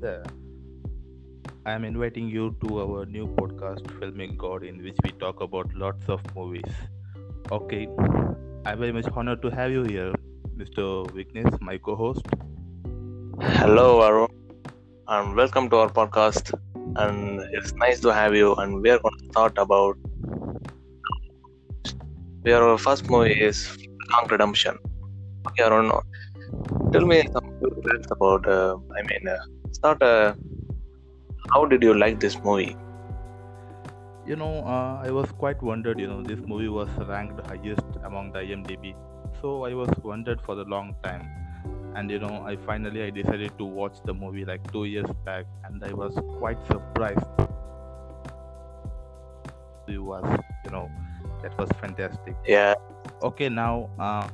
there. I am inviting you to our new podcast, Filming God, in which we talk about lots of movies. Okay, I'm very much honored to have you here, Mr. Vignesh, my co host. Hello, Arun, and welcome to our podcast. And it's nice to have you. And we are going to start about our first movie is Long Redemption. Okay, Arun, tell me some about. Uh, I mean, uh, start. a how did you like this movie? You know, uh, I was quite wondered, you know, this movie was ranked highest among the IMDb. So I was wondered for a long time. And you know, I finally I decided to watch the movie like two years back and I was quite surprised. It was, you know, that was fantastic. Yeah, Okay, now uh,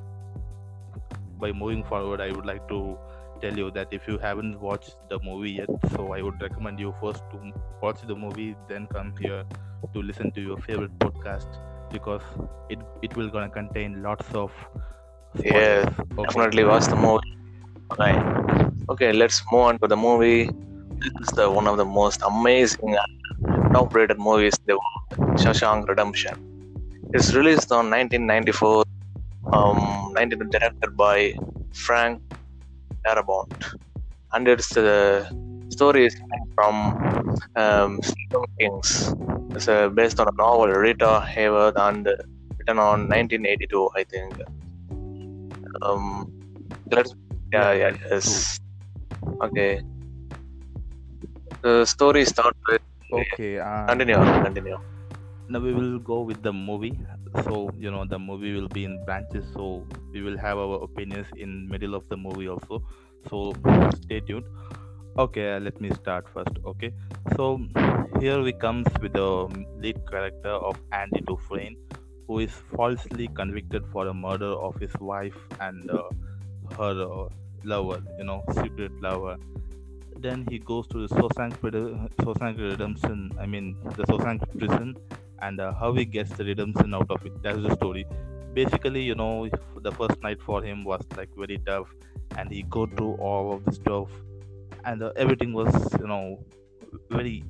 by moving forward, I would like to tell you that if you haven't watched the movie yet, so I would recommend you first to watch the movie, then come here to listen to your favorite podcast because it it will gonna contain lots of yeah, definitely watch the movie. Right. Okay, let's move on to the movie. This is the one of the most amazing and top-rated movies the world, Shawshank Redemption. It's released on 1994. Um, 19 directed by Frank Darabont, and it's the story is from um, Stephen King's. It's uh, based on a novel Rita Hayworth and written on 1982, I think. Um, let's yeah, yeah, yes. Okay. The story starts with. Okay, uh, continue, continue. Now we will go with the movie. So you know the movie will be in branches, so we will have our opinions in middle of the movie also. So stay tuned. Okay, let me start first. Okay, so here we comes with the lead character of Andy Dufresne, who is falsely convicted for the murder of his wife and uh, her uh, lover, you know, secret lover. Then he goes to the Shawshank Redemption, I mean the Shawshank prison, and uh, how he gets the redemption out of it. That's the story. Basically, you know, the first night for him was like very tough, and he go through all of the stuff and uh, everything was you know very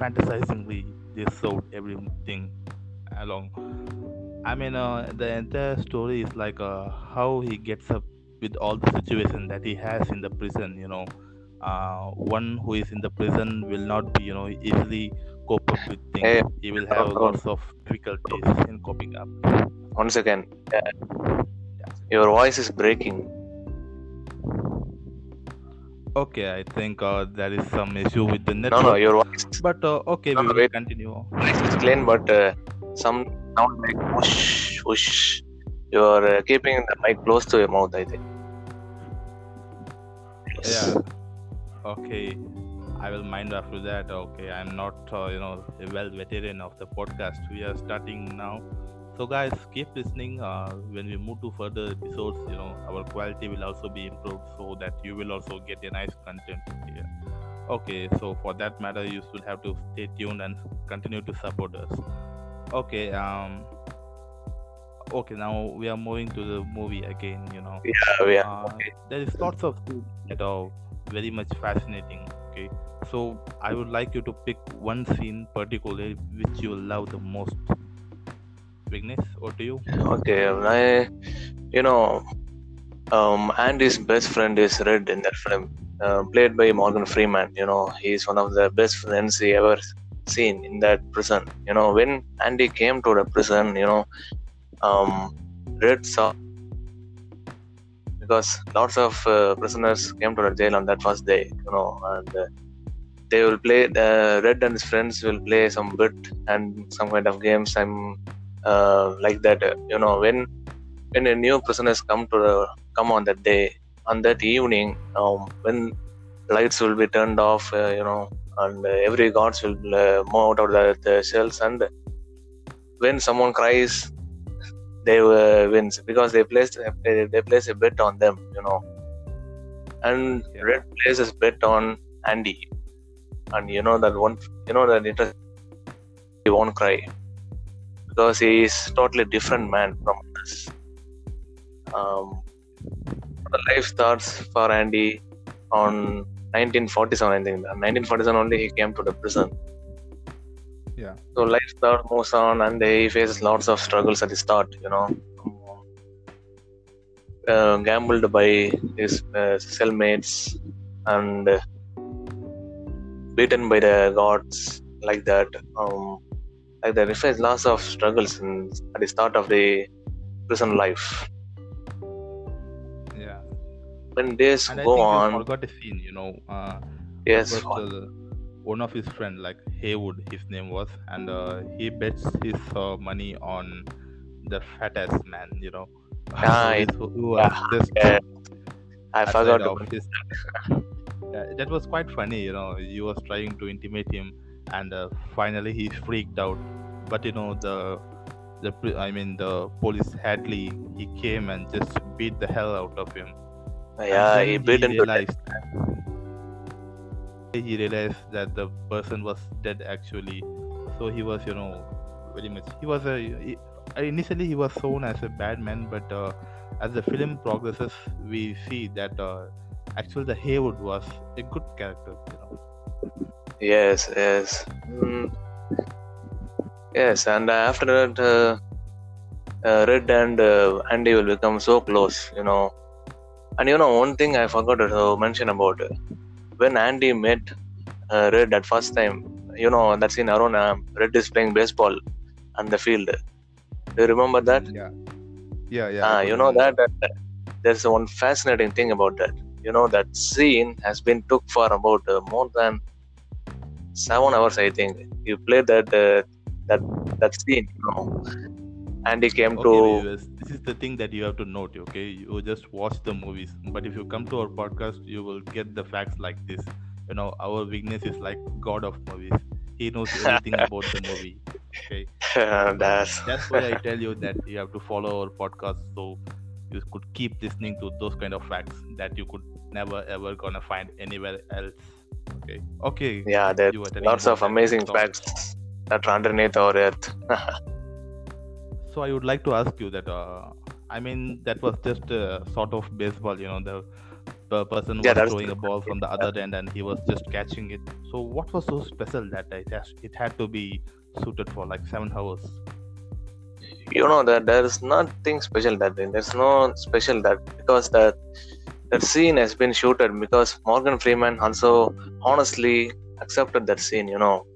fantasizingly they showed everything along i mean uh, the entire story is like uh, how he gets up with all the situation that he has in the prison you know uh, one who is in the prison will not be you know easily cope up with things Hey, he will have lots of difficulties in coping up second. Uh, yeah. your voice is breaking. okay i think uh, there is some issue with the network. No, no, your voice, but uh, okay no, we no, will wait, continue voice is clean, but uh, some sound like whoosh, whoosh. You are uh, keeping the mic close to your mouth, I think. yeah Okay, I will mind after that. Okay, I'm not, uh, you know, a well veteran of the podcast. We are starting now. So, guys, keep listening. Uh, when we move to further episodes, you know, our quality will also be improved so that you will also get a nice content here. Okay, so for that matter, you should have to stay tuned and continue to support us. Okay, um, okay, now we are moving to the movie again, you know Yeah, yeah. uh, Okay. there is lots of things that are very much fascinating okay so i would like you to pick one scene particularly which you love the most Vignesh, or do you Okay. I, you know, um, Andy's best friend is Red in that film, uh, played by Morgan Freeman. You know, he's one of the best friends he ever seen in that prison. You know, when Andy came to the prison, you know, um, Red saw because lots of uh, prisoners came to the jail on that first day. You know, and uh, they will play. Uh, Red and his friends will play some bit and some kind of games. I'm uh, like that. You know, when when a new prisoners come to the, come on that day on that evening um, when lights will be turned off uh, you know and every guards will uh, move out of the, the cells and when someone cries they uh, wins because they placed they, they place a bet on them you know and Yeah. red places bet on andy and you know that one you know that interest he won't cry because he is totally different man from us um, the life starts for Andy on 1947, I think. 1947 only he came to the prison. Yeah. So life start moves on, and he faces lots of struggles at the start. You know, uh, gambled by his uh, cellmates and uh, beaten by the gods like that. Um, like that, he faced lots of struggles in, at the start of the prison life. Yeah. When days And I go think you on, forgot a scene, you know. Uh, yes, uh, one of his friend, like Heywood, his name was, and uh, he bets his uh, money on the fattest man, you know. Ah, who, who was just yeah, I forgot of his. Yeah, that was quite funny, you know. He was trying to intimate him, and uh, finally he freaked out. But you know the the I mean the police Hadley, he came and just beat the hell out of him. Yeah, he beat him to death. He realized that the person was dead actually. So he was, you know, very much. He was a. He, initially, he was shown as a bad man, but uh, as the film progresses, we see that uh, actually the Heywood was a good character. You know. Yes, yes. Mm. Yes, and after that, uh, uh, Red and uh, Andy will become so close, you know. And you know, one thing I forgot to mention about uh, when Andy met uh, Red at first time, you know, that scene around uh, Red is playing baseball on the field. Do you remember that? Yeah. Yeah, yeah. Ah, I you know that, that there's one fascinating thing about that. You know that scene has been took for about uh, more than seven hours, I think. You played that uh, that that scene, you know, and he came Okay, to viewers, this is the thing that you have to note. Okay, you just watch the movies, but if you come to our podcast, you will get the facts like this. You know, our Vignesh is like God of movies. He knows everything about the movie. Okay, that's that's why I tell you that you have to follow our podcast so you could keep listening to those kind of facts that you could never ever gonna find anywhere else. Okay, okay. yeah. Were telling lots of amazing facts that are underneath our earth. So I would like to ask you that. Uh, I mean, that was just a sort of baseball. You know, the the person Yeah, was throwing a ball from the other end, and he was just catching it. So what was so special that it has, it had to be suited for like seven hours? you know that there is nothing special that day. There's no special that because that that scene has been shooted because Morgan Freeman also honestly accepted that scene. You know,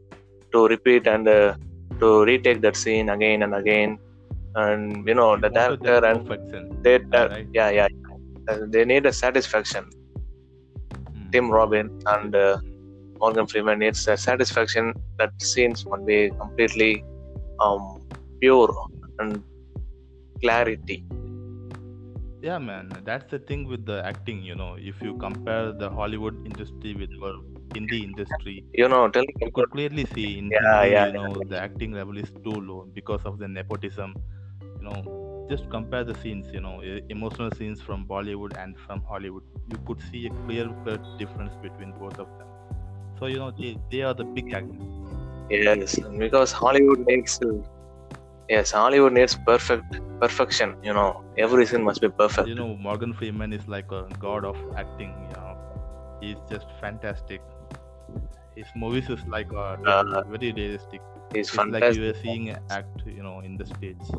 to repeat and uh, to retake that scene again and again, and you know the director and they Yeah, uh, right. yeah yeah uh, they need a satisfaction. Hmm. Tim Robin and uh, Morgan Freeman needs a satisfaction that scenes must be completely um, pure and clarity. Yeah, man, that's the thing with the acting. You know, if you compare the Hollywood industry with our Hindi industry, You know, tell me you could clearly see in Yeah, Hindi, yeah, you know, the acting level is too low because of the nepotism. You know, just compare the scenes. You know, emotional scenes from Bollywood and from Hollywood. You could see a clear-cut difference between both of them. So you know, they, they are the big actors. Yes, because Hollywood needs yes, Hollywood needs perfect perfection. You know, every scene must be perfect. You know, Morgan Freeman is like a god of acting. You know, he's just fantastic. His movies is like uh, Uh, very realistic. He's It's like you were seeing an act, you know, in the stage.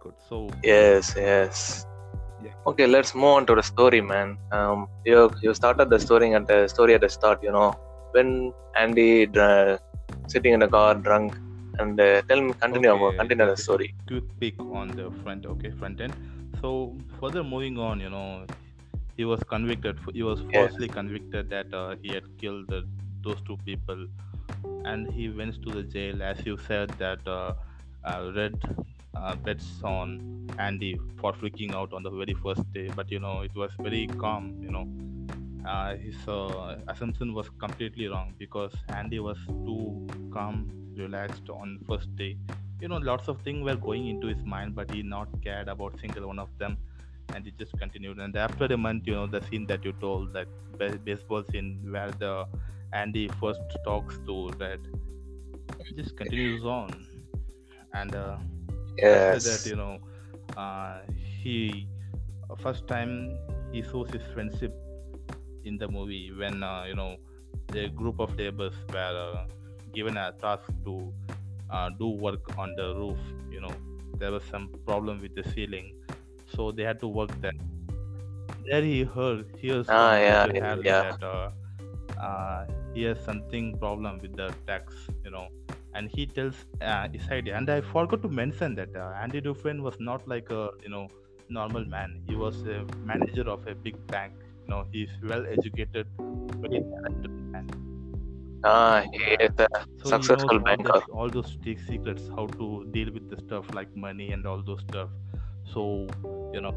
Good. So Yes, yes. Yeah. Okay, let's move on to the story, man. Um, you you started the story at the story at the start. You know, when Andy dr- sitting in the car drunk, and uh, tell me, continue, Okay, continue the story. peek on the front, okay, front end. So further moving on, you know, he was convicted. He was Yeah. falsely convicted that uh, he had killed the, those two people, and he went to the jail. As you said, that uh, uh, Red uh, bets on Andy for freaking out on the very first day, but you know, it was very calm. You know, uh, his uh, assumption was completely wrong because Andy was too calm, relaxed on first day. You know, lots of things were going into his mind, but he not cared about single one of them, and he just continued. And after a month, you know, the scene that you told, that ba- baseball scene where the Andy first talks to Red, just continues on, and uh, after Yes. that, you know, uh, he first time he shows his friendship in the movie when uh, you know the group of laborers were uh, given a task to uh, do work on the roof. You know, there was some problem with the ceiling, so they had to work there. There he heard hears Ah, yeah, yeah. that uh, uh, he has something problem with the tax. You know, and he tells uh, idea. And I forgot to mention that uh, Andy Dufresne was not like a you know normal man. He was a manager of a big bank. You know, he's well educated, very talented man. Ah, he is a So successful all banker. that, all those big secrets, how to deal with the stuff like money and all those stuff. So you know,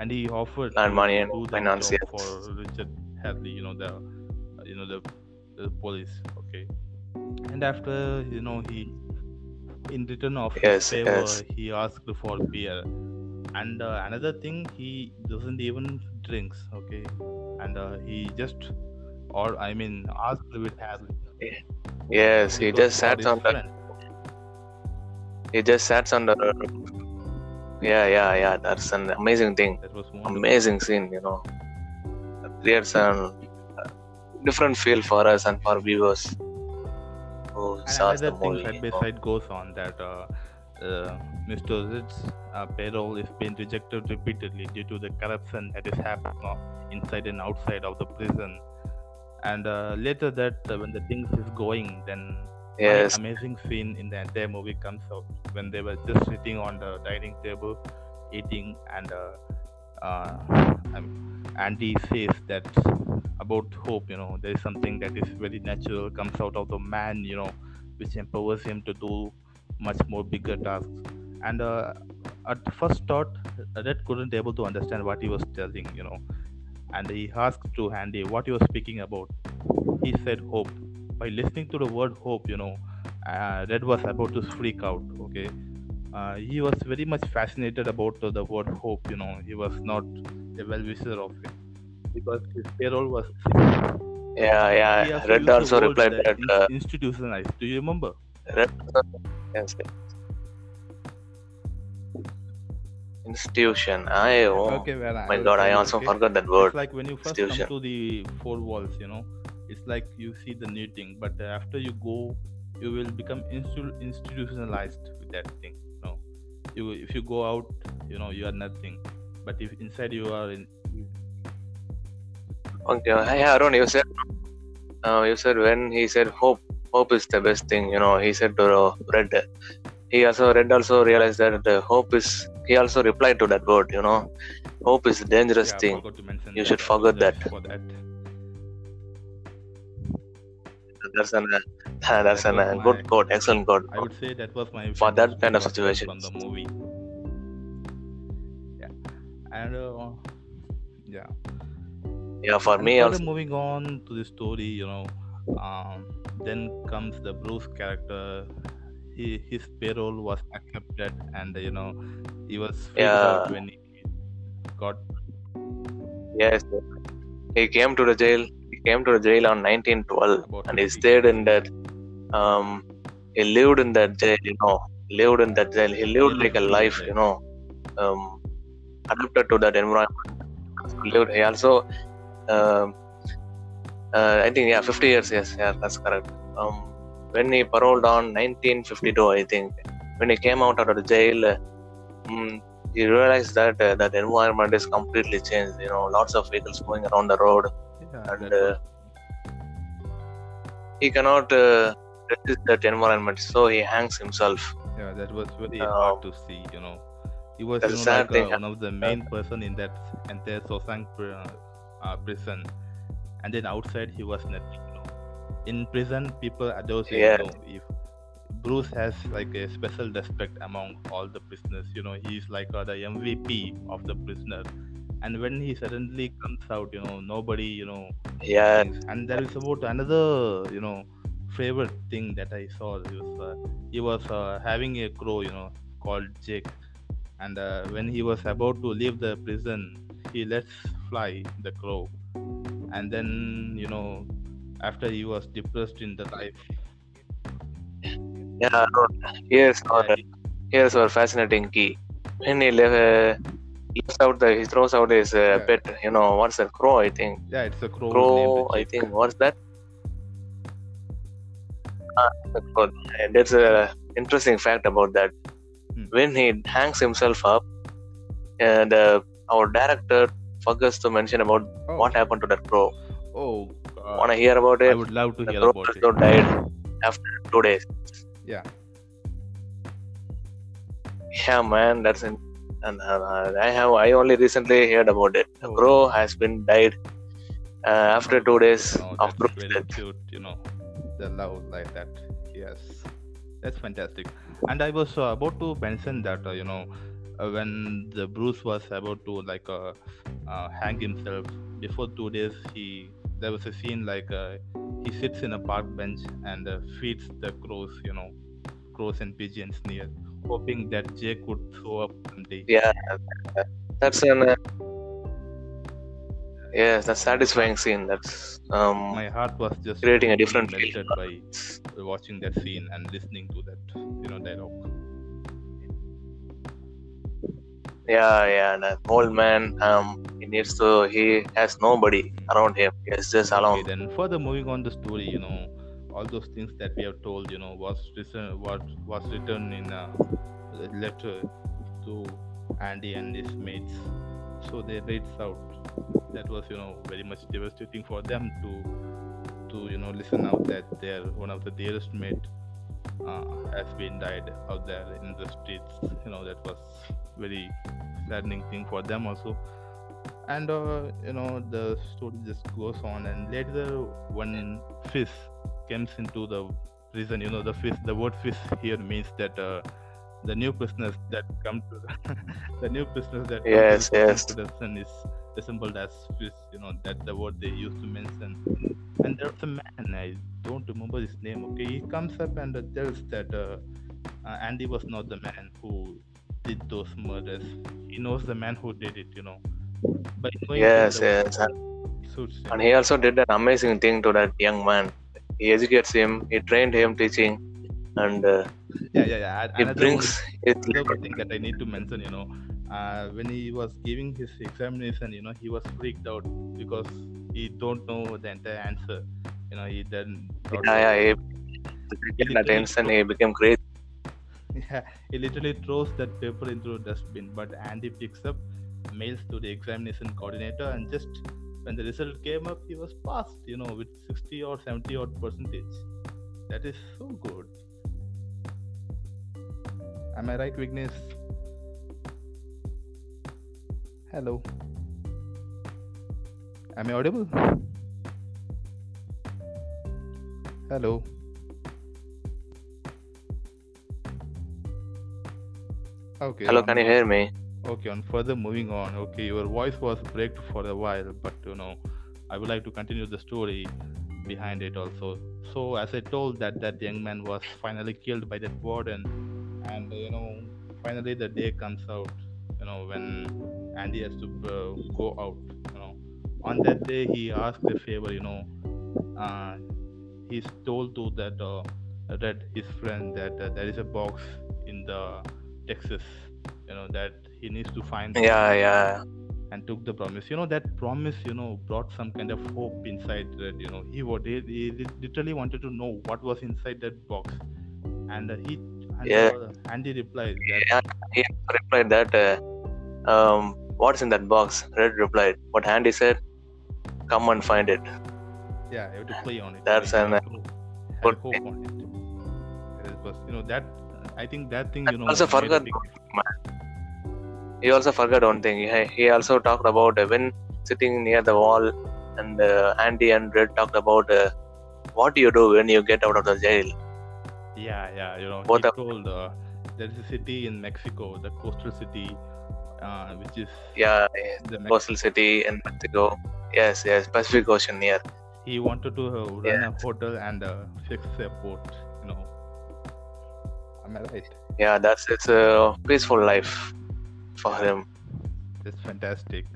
and he offered And money and finance, for Richard Hadley. You know the, you know the, the police. Okay, and after you know he, in return of Yes, favor, yes. he asked for beer. And uh, another thing, he doesn't even drinks. Okay, and uh, he just, or I mean, asked with Hadley. Yes, he just sat on the he just sat on the yeah, yeah, yeah. That's an amazing thing. That was. Amazing scene, you know. It creates a different feel for us and for viewers who And saw the another thing movie. side by side goes on that uh, uh, Mr. Ritz uh, payroll is being rejected repeatedly due to the corruption that is happening uh, inside and outside of the prison. And uh, later that uh, when the things is going, then Yes, amazing scene in the entire movie comes out when they were just sitting on the dining table eating and uh, Andy says that about hope you know. There is something that is very natural comes out of the man you know which empowers him to do much more bigger tasks. And uh, at first thought Red couldn't able to understand what he was telling you know. And he asked to Andy what he was speaking about? He said hope. By listening to the word hope you know uh, red was about to freak out okay uh, he was very much fascinated about uh, the word hope you know he was not a well-wisher of it because his payroll was yeah, yeah. also Red also replied that that in- uh, institutionalized do you remember Red yes, institution. I oh okay well my will god, I also okay? forgot that it's word. like when you first institution. come to the four walls you know it's like you see the new thing but after you go you will become institutionalized with that thing you if you go out you know you are nothing but if inside you are in Okay, hey Arun, you said uh, you said when he said hope, hope is the best thing. You know, he said to uh, Red. He also Red also realized that the hope is. He also replied to that word. You know, hope is a dangerous yeah, thing. forgot to mention You should forget that. for that That's an uh, that's That an uh, my- good quote, excellent quote. I would say that was my For that kind of situation. from the movie. Yeah, and uh, yeah. Yeah, for and me also. moving on to the story, you know, um, then comes the Bruce character. He, his payroll was accepted, and you know, he was Yeah. when he got Yes, he came to the jail. Came to the jail on 1912, about and he stayed in that. Um, he lived in that jail. You know, lived in that jail. He lived like a life. You know, um, adapted to that environment. Lived. He also. Um, uh, I think yeah, 50 years. Yes, yeah, that's correct. Um, when he paroled on 1952, I think, when he came out of the jail, uh, mm, he realized that uh, that environment is completely changed. You know, lots of vehicles going around the road, Yeah, and uh, he cannot uh, resist that environment, so he hangs himself. yeah, that was very Uh, hard to see. You know, he was you know like uh, one of the main person in that entire Shawshank uh, uh, prison, and then outside he was nothing. You know, in prison people adore him. Yeah. You know, if Bruce has like a special respect among all the prisoners. You know, he's like uh, the MVP of the prisoner. And when he suddenly comes out, you know, nobody, you know, Yeah. And there is about another, you know, favorite thing that I saw. He was, uh, he was uh, having a crow, you know, called Jake. And uh, when he was about to leave the prison, he lets fly the crow. And then, you know, after he was depressed in the life, yeah. no, Here's our here's our fascinating key. When he left, out the he throws out his uh, Yeah. pet. You know what's that crow? I think Yeah, it's a crow. crow. I think what's that? Ah, crow. And There's a interesting fact about that. Hmm. When he hangs himself up, and uh, our director forgets to mention about Oh, what happened to that crow. Oh, uh, Wanna hear about it? I would love to The hear crow about also it. died after two days. Yeah. Yeah, man, that's in, and uh, I have I only recently heard about it. The Oh. crow has been died uh, after two days No, of Bruce's death. cute, you know, the love like that. Yes, that's fantastic. And I was uh, about to mention that, uh, you know, uh, when the Bruce was about to like uh, uh, hang himself before two days, he there was a scene like uh, he sits in a park bench and uh, feeds the crows, you know, crows and pigeons near, hoping that Jay could show up someday. Yeah, that's an uh, yes, that's satisfying scene. That's um My heart was just creating a different feel. by watching that scene and listening to that you know dialogue Yeah, yeah, that old man. Um, he needs to. He has nobody around him. He's just okay alone. then further moving on the story you know all those things that we have told you know was written what was written in a letter to andy and his mates. So they reads out. That was you know very much devastating for them to to you know listen out that their one of the dearest mate uh, has been died out there in the streets. You know that was very saddening thing for them also. And uh, you know the story just goes on. And later when fish comes into the prison you know the fish the word fish here means that uh, the new prisoners that come to the, the new prisoners that come Yes, to the yes. prison is assembled as fish you know that the word they used to mention and there's a man i don't remember his name okay he comes up and uh, tells that uh, uh, andy was not the man who did those murders he knows the man who did it you know him, Yes, yes, and, who suits him. and he also did an amazing thing to that young man. He educates him. He trained him teaching, and uh, yeah yeah yeah and another brings another thing that I need to mention, you know, uh, when he was giving his examination, you know, he was freaked out because he don't know the entire answer. You know, he then yeah, yeah, he, He attention. He became crazy. yeah, he literally throws that paper into a dustbin, but Andy picks up, mails to the examination coordinator, and just when the result came up, he was passed, you know, with 60 or 70 odd percentage. That is so good. Am I right, Vignesh? Hello. Am I audible? Hello. Okay. Hello, can you hear me? Okay, on further moving on. Okay, your voice was breaked for a while, but you know, I would like to continue the story behind it also. So, as I told that that young man was finally killed by that warden, and you know, finally the day comes out. You know, when Andy has to uh, go out. You know, on that day he asked a favor. You know, uh, he's told to that uh, Red, his friend, that uh, there is a box in the Texas. You know that he needs to find Yeah, yeah. and took the promise. You know that promise, you know, brought some kind of hope inside that You know, he would he, he literally wanted to know what was inside that box, and uh, he and, Yeah. uh, Andy replied that Yeah, he replied that. Uh, um, what's in that box? Red replied. What Andy said? Come and find it. yeah, you have to play on it. That's an, uh, to have good hope on it. It was, you know, that I think that thing, you know, also forgot big He also forgot one thing. He, he also talked about uh, when sitting near the wall, and uh, Andy and Red talked about uh, what do you do when you get out of the jail. Yeah, yeah, you know, Both he told there is a city in Mexico, the coastal city, uh, which is Yeah, the coastal city in Mexico. Yes, yes, Pacific Ocean near. he wanted to uh, run Yeah. a hotel and uh, fix a port, you know. Am I right? Yeah, that's it's a peaceful life for him. That's fantastic.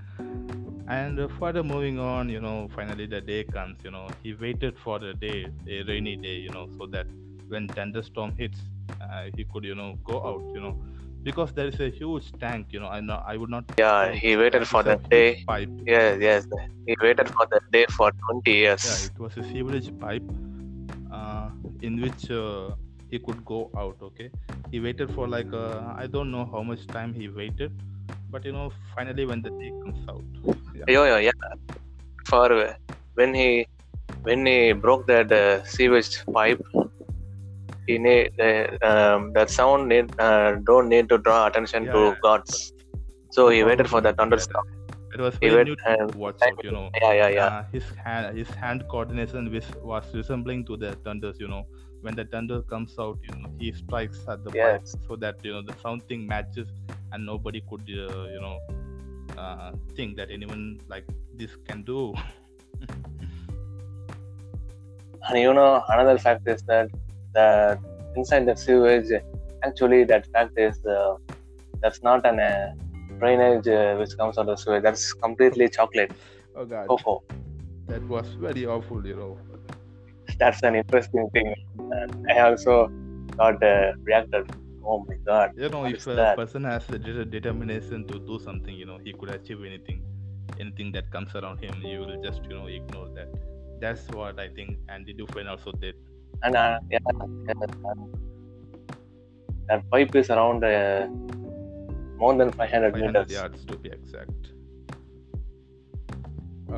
And uh, further moving on, you know, finally the day comes, you know, he waited for the day, a rainy day, you know, so that when thunderstorm hits, uh, he could, you know, go out, you know. because there is a huge tank you know i know i would not Yeah, he waited for that day. pipe Yes, yes. He waited for that day for 20 years. yeah it was a sewerage pipe uh, in which uh, he could go out okay he waited for like uh, i don't know how much time he waited but you know finally when the day comes out yeah Yo, yo, yeah. For uh, when he when he broke that uh, sewage pipe, he need uh, um, that sound need uh, don't need to draw attention yeah, to yeah. gods. So he waited for the yeah thunderstorm. It was very new to watch you know yeah, yeah, yeah. uh, his hand his hand coordination was, was resembling to the thunders you know when the thunder comes out you know he strikes at the Yes. so that you know the sound thing matches and nobody could uh, you know uh, think that anyone like this can do And you know another fact is that that inside the sewage, actually that fact is uh, that's not an uh, drainage uh, which comes out of sewage. That's completely chocolate, oh god cocoa. that was very awful you know That's an interesting thing. And I also got uh, reacted. Oh my god, you know if a that? person has the de- determination to do something you know he could achieve anything anything that comes around him you will just you know ignore that that's what i think andy dufresne also did And uh, yeah, yeah, that pipe is around uh, more than 500 500 meters. yards to be exact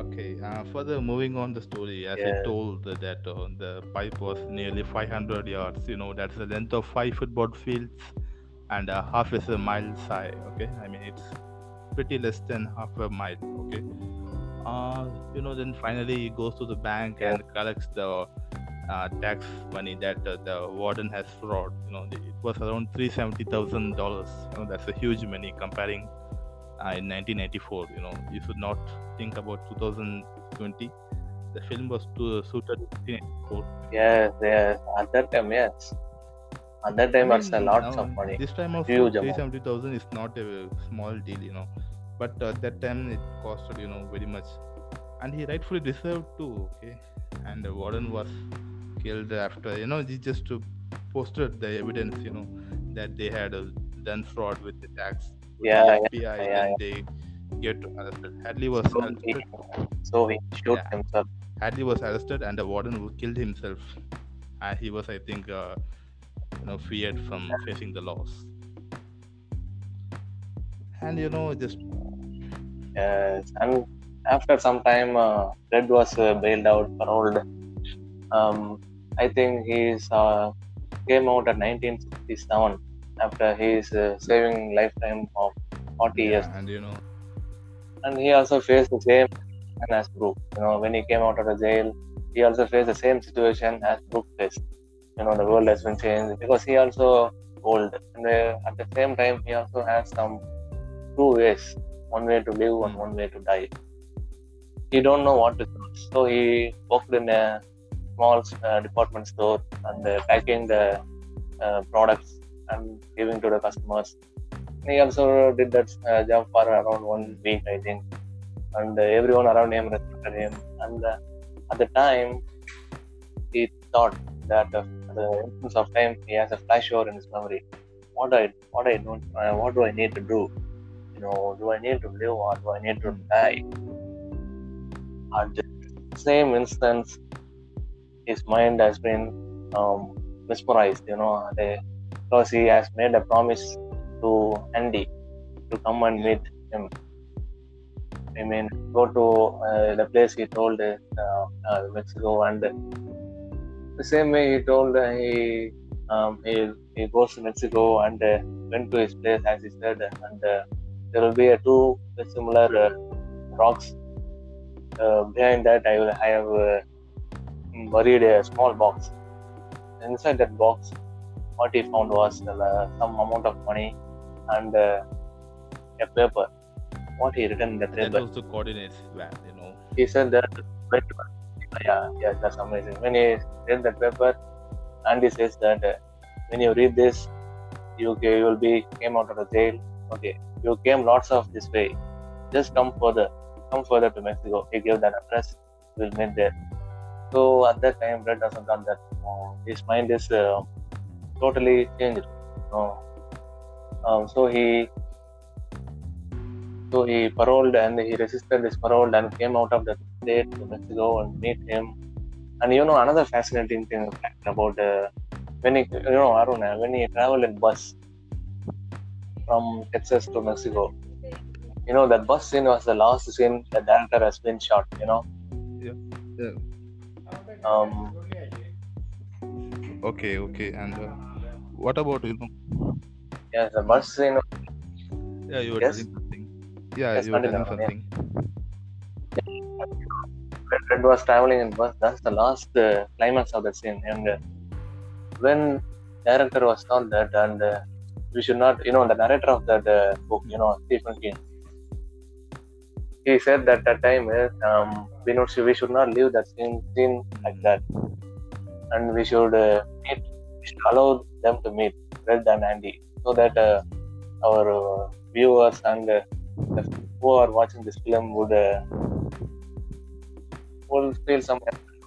okay uh, further moving on the story as i told that uh, the pipe was nearly 500 yards you know that's the length of five football fields and uh, half is a mile high okay i mean it's pretty less than half a mile okay uh, you know then finally he goes to the bank Yeah. and collects the uh, tax money that uh, the warden has fraud you know it was around 370000 dollars you know that's a huge money comparing uh, in 1984 you know you should not think about 2020 the film was to, suited in 1984 Yes, yes. At that time, yes. At that time, I it's a lot of money. This time of Huge amount. 370,000 is not a small deal, you know. But uh, that time it costed, you know, very much. And he rightfully deserved to, okay. And the warden was killed after, you know, he just uh, posted the evidence, you know, that they had uh, done fraud with the tax. to Yeah, the yeah, FBI, yeah, and they get arrested. Hadley was So he, arrested. so he shoot Yeah. himself. Hadley was arrested, and the warden who killed himself. And he was, I think, uh, you know, feared from facing the laws. And you know, just Yes. And after some time, uh, Red was uh, bailed out, paroled. Um, I think he's uh, came out at 1967 after his uh, saving lifetime of 40 years. and you know, And he also faced the same as Brooke. You know, when he came out of the jail, he also faced the same situation as Brooke faced. You know, the world has been changed because he also old. And uh, at the same time, he also has some two ways: one way to live and one way to die. He don't know what to choose, so he worked in a small uh, department store and uh, packing the uh, products and giving to the customers. He also did that job for around one week, I think, and everyone around him respected him. And at the time, he thought that at the instance of time, he has a flash over in his memory. What I, what I don't, what do I need to do? You know, do I need to live or do I need to die? At the same instance, his mind has been um, mesmerized. You know, they, because he has made a promise to Andy to come and meet him. I mean, go to uh, the place he told uh, uh, Mexico, and the same way he told uh, he um, he he goes to Mexico and uh, went to his place as he said, and uh, there will be two similar rocks. Behind that, I will I have buried a small box. Inside that box, what he found was uh, some amount of money and uh, a paper. What he written in the that paper. was the coordinates you know. He said that. Paper. Yeah, yeah, that's amazing. When he read the paper, Andy says that uh, when you read this, you you will be came out of the jail. Okay, you came lots of this way. Just come further, come further to Mexico. He gave that address. We'll meet there. So at that time, Brett doesn't done that. Uh, his mind is uh, totally changed. Uh, Um, so he so he paroled and he resisted his parole and came out of the state to Mexico and meet him. And you know another fascinating thing about uh, when he you know Arun uh, when he traveled in bus from Texas to Mexico. You know that bus scene was the last scene the director has been shot. You know. Yeah. Yeah. Um, Okay, okay. And uh, what about you know? yes, the bus scene. Yeah, you were Yes. telling something. Yeah, Yes, you were telling something. when Red was traveling in bus, that's the last uh, climax of the scene. And uh, when director was told that, and uh, we should not, you know, the narrator of that uh, book, you know, Stephen King, he said that at that time is um, we not we should not leave that scene, scene like that, and we should uh, meet, we should allow them to meet Red and Andy, so that uh, our uh, viewers and uh, who are watching this film would uh, will feel some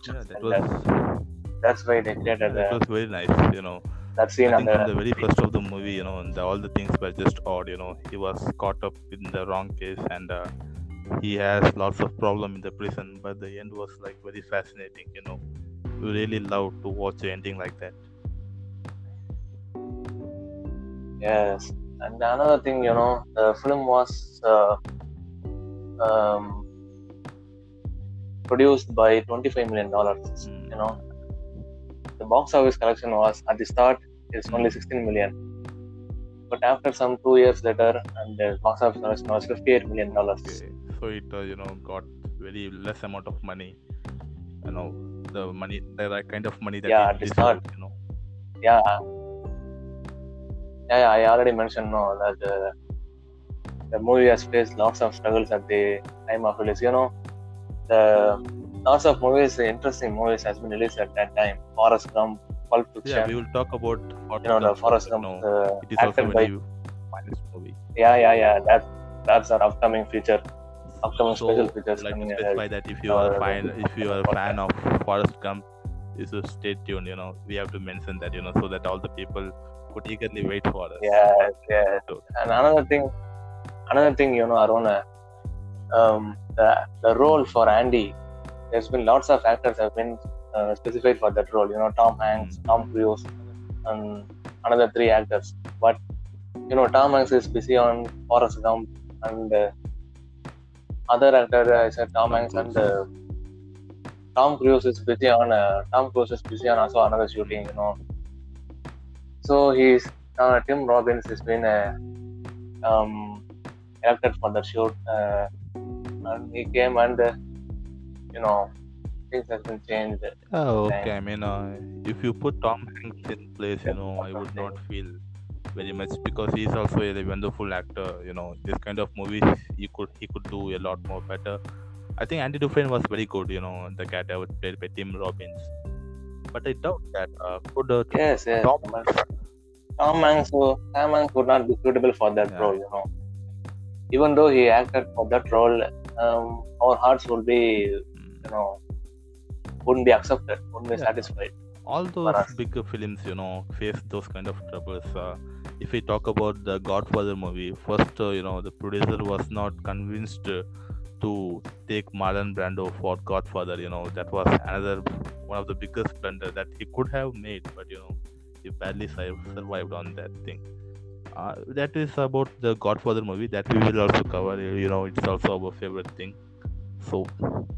Yeah, that was that- that's why they created that uh, was very nice. You know, that scene I think the, from the very first of the movie, you know, the, all the things were just odd. You know, he was caught up in the wrong case, and uh, he has lots of problem in the prison. But the end was like very fascinating. You know, we really love to watch the ending like that. yes and another thing you know the film was uh, um, produced by 25 million dollars Mm. you know the box office collection was at the start is only Mm. 16 million but after some two years later and the box office collection was 58 million dollars Okay, so it uh, you know got very less amount of money. You know, the money, the right kind of money that Yeah, it start. You know, yeah yeah, yeah i already mentioned no that uh, the movie has faced lots of struggles at the time of release you know the lots of movies interesting movies has been released at that time forrest gump pulp fiction yeah, we will talk about you know the forrest gump No, uh, it is also by movie. yeah yeah yeah that that's our upcoming feature upcoming So, special features like to specify that if you are fan, if you are a fan of Forrest Gump, is to stay tuned. You know, we have to mention that. You know, so that all the people could eagerly wait for us. yes yes So- and another thing another thing you know aruna um, the the role for andy there's been lots of actors have been uh, specified for that role you know tom hanks Mm. tom cruise and another three actors but you know tom hanks is busy on forrest gump and uh, other actor uh, I said tom Tom hanks and uh, tom cruise is busy on uh, tom cruise is busy on also another shooting you know so he's uh, Tim Robbins has been uh, um, elected for the shoot, uh, and he came and uh, you know things has been changed. Oh, okay. Okay. I mean, uh, if you put Tom Hanks in place, you know, I would not feel very much because he's also a wonderful actor. You know, this kind of movies he could he could do a lot more better. I think Andy Dufresne was very good. You know, the character played by Tim Robbins. But I doubt that uh, could uh, Yes, yes. Tom- but Tom Hanks, uh, Tom Hanks would not be suitable for that Yeah. role. You know, even though he acted for that role, um, our hearts would be mm, you know wouldn't be accepted, wouldn't be Yeah. satisfied. All those bigger films, you know, face those kind of troubles. Uh, if we talk about the Godfather movie, first, uh, you know, the producer was not convinced uh, to take Marlon Brando for Godfather. You know, that was another one of the biggest blunder that he could have made, but you know, he barely survived on that thing. Uh, that is about the Godfather movie that we will also cover. You know, it's also our favorite thing. So,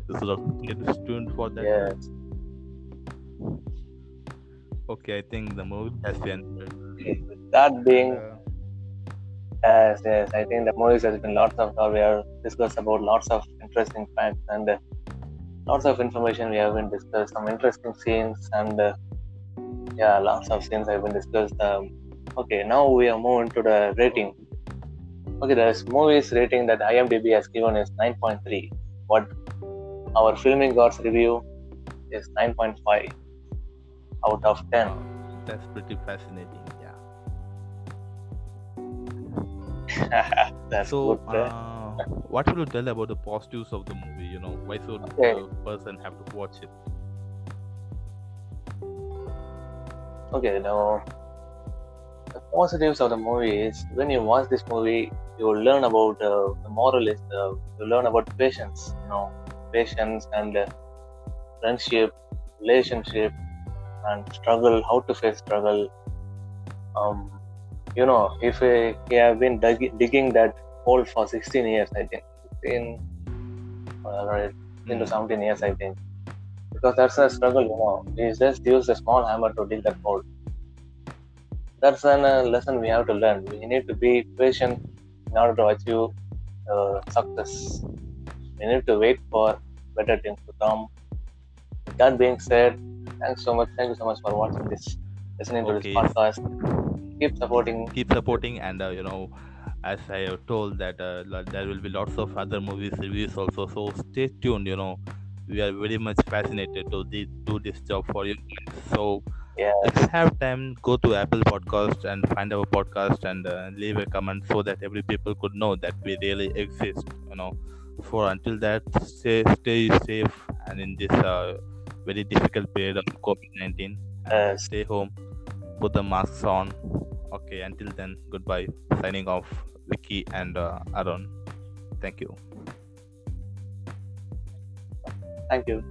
this is get tuned for that. Yes. Okay, I think the movie has been. That being Uh, Yes, yes. I think the movies has been lots of we have discussed about lots of interesting facts and uh, lots of information we have been discussed. Some interesting scenes and uh, yeah, lots of scenes have been discussed. Um, okay, now we are moving to the rating. Okay, the movies rating that IMDb has given is 9.3. But our filming gods review is 9.5 out of 10. uh, that's pretty fascinating. Yeah. That's so, good. uh, uh, what will you tell about the positives of the movie? You know, why should Okay. the person have to watch it? Okay, now the positives of the movie is when you watch this movie, you will learn about uh, the moral is uh, you learn about patience, you know, patience and uh, friendship, relationship, and struggle, how to face struggle. Um, you know, if we, we have been dig- digging that hole for 16 years, I think, 16, uh, into Mm. 17 years, I think, because that's a struggle, you know. We just use a small hammer to dig that hole. That's a uh, lesson we have to learn. We need to be patient in order to achieve uh, success. We need to wait for better things to come. With that being said, thanks so much. Thank you so much for watching this, listening to this podcast. Keep supporting. keep supporting and uh, you know as i have told that uh, there will be lots of other movies reviews also so stay tuned you know we are very much fascinated to the, do this job for you so Yeah, if you have time go to apple podcast and find our podcast and uh, leave a comment so that every people could know that we really exist you know for until that stay stay safe and in this uh, very difficult period of covid-19 uh, stay home put the masks on. Okay until then goodbye. Signing off vicky and uh, aaron thank you. Thank you.